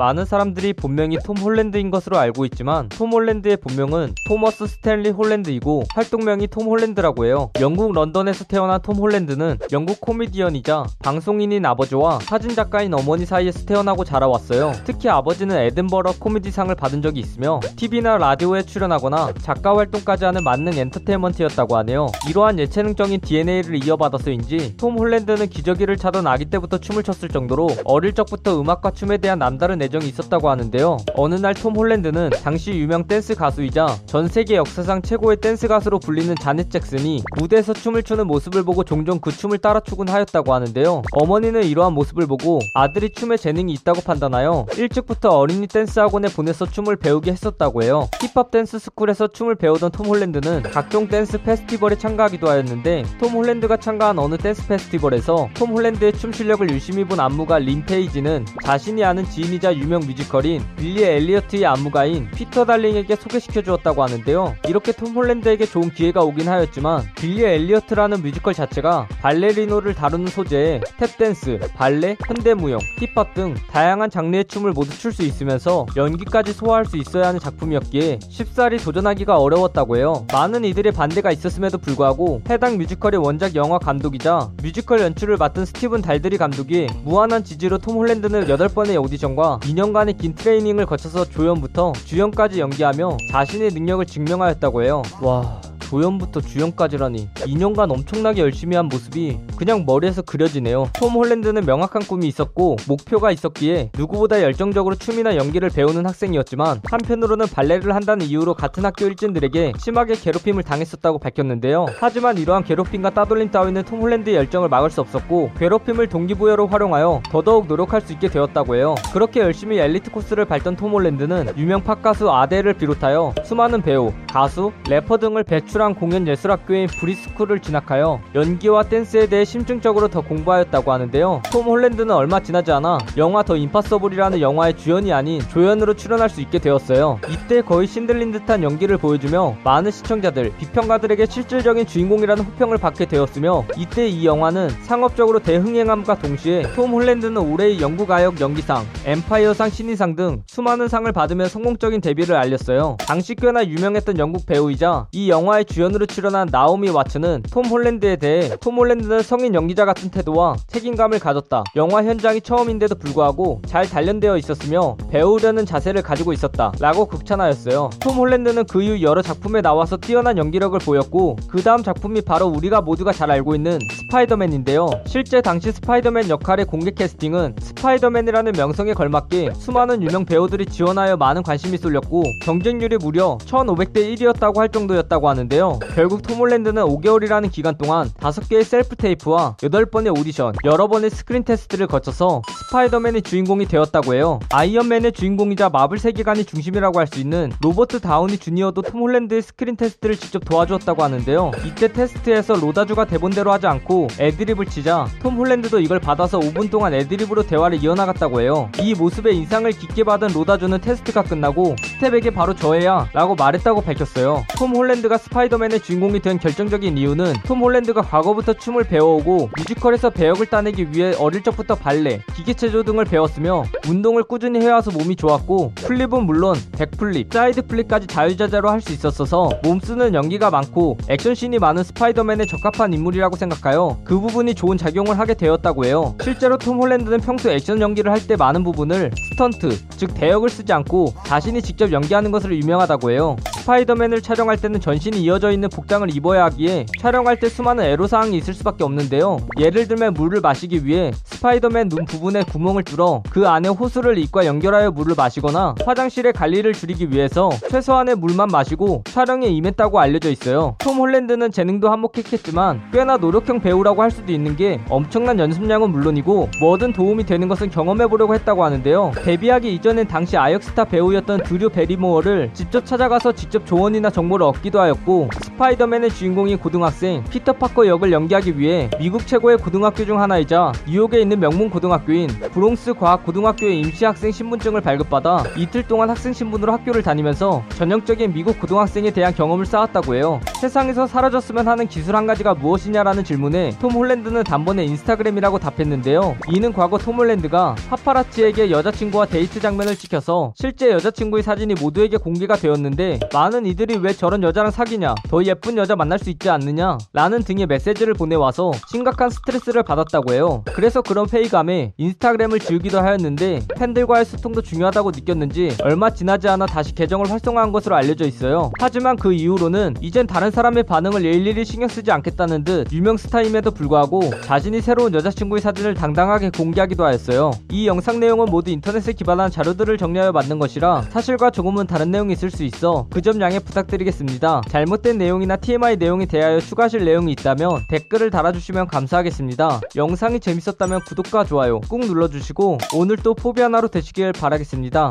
많은 사람들이 본명이 톰 홀랜드인 것으로 알고 있지만 톰 홀랜드의 본명은 토머스 스탠리 홀랜드이고 활동명이 톰 홀랜드라고 해요. 영국 런던에서 태어난 톰 홀랜드는 영국 코미디언이자 방송인인 아버지와 사진작가인 어머니 사이에서 태어나고 자라왔어요. 특히 아버지는 에든버러 코미디상을 받은 적이 있으며 TV나 라디오에 출연하거나 작가 활동까지 하는 만능 엔터테인먼트였다고 하네요. 이러한 예체능적인 DNA를 이어받아서인지 톰 홀랜드는 기저귀를 차던 아기 때부터 춤을 췄을 정도로 어릴 적부터 음악과 춤에 대한 남다른 애정이 있었다고 하는데요. 어느 날 톰 홀랜드는 당시 유명 댄스 가수이자 전 세계 역사상 최고의 댄스 가수로 불리는 자넷 잭슨이 무대에서 춤을 추는 모습을 보고 종종 그 춤을 따라 추곤 하였다고 하는데요. 어머니는 이러한 모습을 보고 아들이 춤에 재능이 있다고 판단하여 일찍부터 어린이 댄스 학원에 보내서 춤을 배우게 했었다고 해요. 힙합 댄스 스쿨에서 춤을 배우던 톰 홀랜드는 각종 댄스 페스티벌에 참가하기도 하였는데 톰 홀랜드가 참가한 어느 댄스 페스티벌에서 톰 홀랜드의 춤 실력을 유심히 본 안무가 린 페이지는 자신이 아는 지인이자 유명 뮤지컬인 빌리 엘리어트의 안무가인 피터 달링에게 소개시켜 주었다고 하는데요. 이렇게 톰 홀랜드에게 좋은 기회가 오긴 하였지만 빌리 엘리어트라는 뮤지컬 자체가 발레리노를 다루는 소재에 탭댄스, 발레, 현대무용, 힙합 등 다양한 장르의 춤을 모두 출 수 있으면서 연기까지 소화할 수 있어야 하는 작품이었기에 쉽사리 도전하기가 어려웠다고 해요. 많은 이들의 반대가 있었음에도 불구하고 해당 뮤지컬의 원작 영화 감독이자 뮤지컬 연출을 맡은 스티븐 달드리 감독이 무한한 지지로 톰 홀랜드는 8번의 오디션과 2년간의 긴 트레이닝을 거쳐서 조연부터 주연까지 연기하며 자신의 능력을 증명하였다고 해요. 와. 조연부터 주연까지라니 2년간 엄청나게 열심히 한 모습이 그냥 머리에서 그려지네요. 톰 홀랜드는 명확한 꿈이 있었고 목표가 있었기에 누구보다 열정적으로 춤이나 연기를 배우는 학생이었지만 한편으로는 발레를 한다는 이유로 같은 학교 일진들에게 심하게 괴롭힘을 당했었다고 밝혔는데요. 하지만 이러한 괴롭힘과 따돌림 따위는 톰 홀랜드의 열정을 막을 수 없었고 괴롭힘을 동기부여로 활용하여 더더욱 노력할 수 있게 되었다고 해요. 그렇게 열심히 엘리트 코스를 밟던 톰 홀랜드는 유명 팝 가수 아델을 비롯하여 수많은 배우, 가수, 래퍼 등을 배출 진출한 공연 예술학교인 브릿스쿨을 진학하여 연기와 댄스에 대해 심층적으로 더 공부하였다고 하는데요. 톰 홀랜드는 얼마 지나지 않아 영화 The Impossible이라는 영화의 주연이 아닌 조연으로 출연할 수 있게 되었어요. 이때 거의 신들린 듯한 연기를 보여주며 많은 시청자들, 비평가들에게 실질적인 주인공이라는 호평을 받게 되었으며 이때 이 영화는 상업적으로 대흥행함과 동시에 톰 홀랜드는 올해의 영국아역 연기상, 엠파이어상 신인상 등 수많은 상을 받으며 성공적인 데뷔를 알렸어요. 당시 꽤나 유명했던 영국 배우이자 이 영화의 주연으로 출연한 나오미 와츠는 톰 홀랜드에 대해 톰 홀랜드는 성인 연기자 같은 태도와 책임감을 가졌다. 영화 현장이 처음인데도 불구하고 잘 단련되어 있었으며 배우려는 자세를 가지고 있었다. 라고 극찬하였어요. 톰 홀랜드는 그 이후 여러 작품에 나와서 뛰어난 연기력을 보였고 그 다음 작품이 바로 우리가 모두가 잘 알고 있는 스파이더맨인데요. 실제 당시 스파이더맨 역할의 공개 캐스팅은 스파이더맨이라는 명성에 걸맞게 수많은 유명 배우들이 지원하여 많은 관심이 쏠렸고 경쟁률이 무려 1500대 1이었다고 할 정도였다고 하는데요. 있는데요. 결국 톰 홀랜드는 5개월이라는 기간 동안 5개의 셀프 테이프와 8번의 오디션, 여러 번의 스크린 테스트를 거쳐서 스파이더맨의 주인공이 되었다고 해요. 아이언맨의 주인공이자 마블 세계관이 중심이라고 할 수 있는 로버트 다우니 주니어도 톰 홀랜드의 스크린 테스트를 직접 도와주었다고 하는데요. 이때 테스트에서 로다주가 대본대로 하지 않고 애드립을 치자 톰 홀랜드도 이걸 받아서 5분 동안 애드립으로 대화를 이어나갔다고 해요. 이 모습에 인상을 깊게 받은 로다주는 테스트가 끝나고 스텝에게 바로 저 애야 라고 말했다고 밝혔어요. 톰 홀랜드가 스파이 스파이더맨의 주인공이 된 결정적인 이유는 톰 홀랜드가 과거부터 춤을 배워오고 뮤지컬에서 배역을 따내기 위해 어릴 적부터 발레, 기계체조 등을 배웠으며 운동을 꾸준히 해와서 몸이 좋았고 flip은 물론 backflip, side flip까지 자유자재로 할 수 있었어서 몸쓰는 연기가 많고 액션씬이 많은 스파이더맨에 적합한 인물이라고 생각하여 그 부분이 좋은 작용을 하게 되었다고 해요. 실제로 톰 홀랜드는 평소 액션 연기를 할 때 많은 부분을 스턴트, 즉 대역을 쓰지 않고 자신이 직접 연기하는 것으로 유명하다고 해요. 스파이더맨을 촬영할 때는 전신이 이어져 있는 복장을 입어야 하기에 촬영할 때 수많은 애로사항이 있을 수밖에 없는데요. 예를 들면 물을 마시기 위해 스파이더맨 눈 부분에 구멍을 뚫어 그 안에 호스를 입과 연결하여 물을 마시거나 화장실의 관리를 줄이기 위해서 최소한의 물만 마시고 촬영에 임했다고 알려져 있어요. 톰 홀랜드는 재능도 한몫했겠지만 꽤나 노력형 배우라고 할 수도 있는 게 엄청난 연습량은 물론이고 뭐든 도움이 되는 것은 경험해보려고 했다고 하는데요. 데뷔하기 이전엔 당시 아역스타 배우였던 드류 베리모어를 직접 찾아가서 직접 직접 조언이나 정보를 얻기도 하였고 스파이더맨의 주인공인 고등학생 피터 파커 역을 연기하기 위해 미국 최고의 고등학교 중 하나이자 뉴욕에 있는 명문 고등학교인 브롱스 과학 고등학교의 임시 학생 신분증을 발급받아 이틀 동안 학생 신분으로 학교를 다니면서 전형적인 미국 고등학생에 대한 경험을 쌓았다고 해요. 세상에서 사라졌으면 하는 기술 한 가지가 무엇이냐라는 질문에 톰 홀랜드는 단번에 인스타그램이라고 답했는데요. 이는 과거 톰 홀랜드가 파파라치에게 여자친구와 데이트 장면을 찍혀서 실제 여자친구의 사진이 모두에게 공개가 되었는데 많은 이들이 왜 저런 여자랑 사귀냐 더 예쁜 여자 만날 수 있지 않느냐 라는 등의 메시지를 보내와서 심각한 스트레스를 받았다고 해요. 그래서 그런 회의감에 인스타그램을 지우기도 하였는데 팬들과의 소통도 중요하다고 느꼈는지 얼마 지나지 않아 다시 계정을 활성화한 것으로 알려져 있어요. 하지만 그 이후로는 이젠 다른 사람의 반응을 일일이 신경 쓰지 않겠다는 듯 유명 스타임에도 불구하고 자신이 새로운 여자친구의 사진을 당당하게 공개하기도 하였어요. 이 영상 내용은 모두 인터넷에 기반한 자료들을 정리하여 만든 것이라 사실과 조금은 다른 내용이 있을 수 있어 그점 양해 부탁드리겠습니다. 잘못된 내용이나 TMI 내용에 대하여 추가하실 내용이 있다면 댓글을 달아주시면 감사하겠습니다. 영상이 재밌었다면 구독과 좋아요 꾹 눌러주시고 오늘 또 포비 하나로 되시길 바라겠습니다.